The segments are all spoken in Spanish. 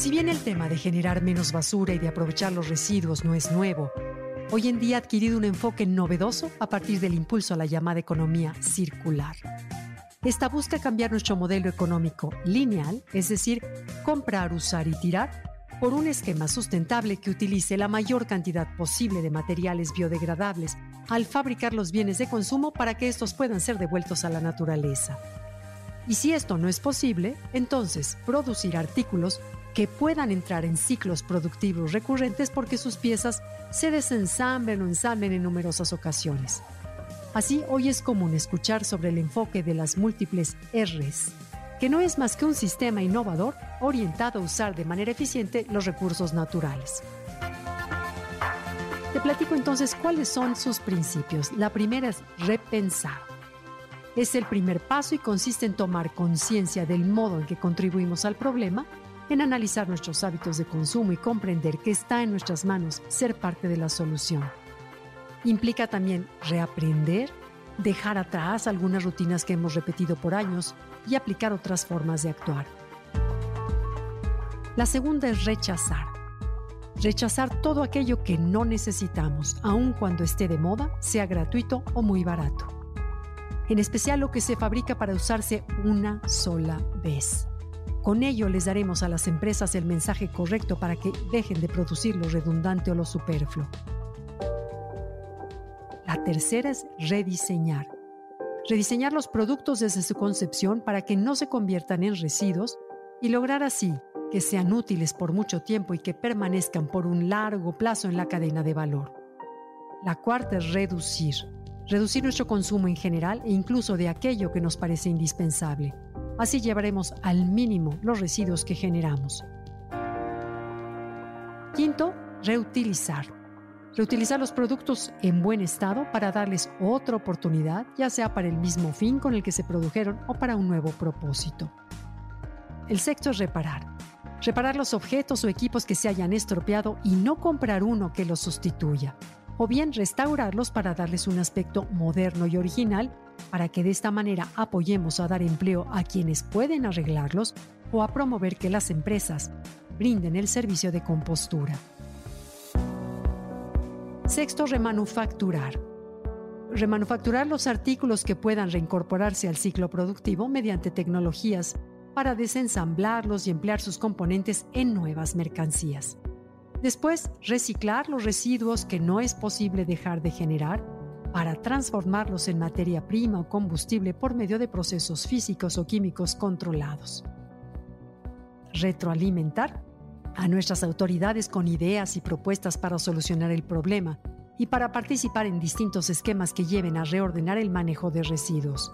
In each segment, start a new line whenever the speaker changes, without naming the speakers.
Si bien el tema de generar menos basura y de aprovechar los residuos no es nuevo, hoy en día ha adquirido un enfoque novedoso a partir del impulso a la llamada economía circular. Esta busca cambiar nuestro modelo económico lineal, es decir, comprar, usar y tirar, por un esquema sustentable que utilice la mayor cantidad posible de materiales biodegradables al fabricar los bienes de consumo para que estos puedan ser devueltos a la naturaleza. Y si esto no es posible, entonces producir artículos que puedan entrar en ciclos productivos recurrentes porque sus piezas se desensamblen o ensamblen en numerosas ocasiones. Así, hoy es común escuchar sobre el enfoque de las múltiples Rs, que no es más que un sistema innovador orientado a usar de manera eficiente los recursos naturales. Te platico entonces cuáles son sus principios. La primera es repensar. Es el primer paso y consiste en tomar conciencia del modo en que contribuimos al problema en analizar nuestros hábitos de consumo y comprender que está en nuestras manos ser parte de la solución. Implica también reaprender, dejar atrás algunas rutinas que hemos repetido por años y aplicar otras formas de actuar. La segunda es rechazar. Rechazar todo aquello que no necesitamos, aun cuando esté de moda, sea gratuito o muy barato. En especial lo que se fabrica para usarse una sola vez. Con ello les daremos a las empresas el mensaje correcto para que dejen de producir lo redundante o lo superfluo. La tercera es rediseñar. Rediseñar los productos desde su concepción para que no se conviertan en residuos y lograr así que sean útiles por mucho tiempo y que permanezcan por un largo plazo en la cadena de valor. La cuarta es reducir. Reducir nuestro consumo en general e incluso de aquello que nos parece indispensable. Así llevaremos al mínimo los residuos que generamos. Quinto, reutilizar. Reutilizar los productos en buen estado para darles otra oportunidad, ya sea para el mismo fin con el que se produjeron o para un nuevo propósito. El sexto es reparar. Reparar los objetos o equipos que se hayan estropeado y no comprar uno que los sustituya. O bien restaurarlos para darles un aspecto moderno y original para que de esta manera apoyemos a dar empleo a quienes pueden arreglarlos o a promover que las empresas brinden el servicio de compostura. Sexto, remanufacturar. Remanufacturar los artículos que puedan reincorporarse al ciclo productivo mediante tecnologías para desensamblarlos y emplear sus componentes en nuevas mercancías. Después, reciclar los residuos que no es posible dejar de generar para transformarlos en materia prima o combustible por medio de procesos físicos o químicos controlados. Retroalimentar a nuestras autoridades con ideas y propuestas para solucionar el problema y para participar en distintos esquemas que lleven a reordenar el manejo de residuos.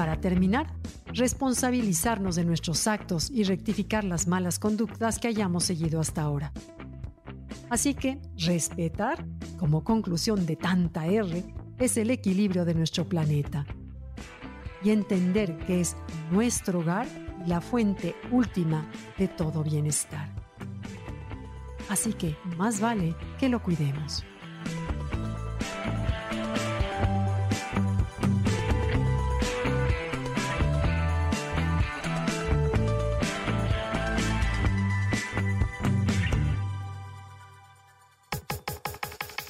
Para terminar, responsabilizarnos de nuestros actos y rectificar las malas conductas que hayamos seguido hasta ahora. Así que respetar como conclusión de tanta R, es el equilibrio de nuestro planeta. Y entender que es nuestro hogar la fuente última de todo bienestar. Así que más vale que lo cuidemos.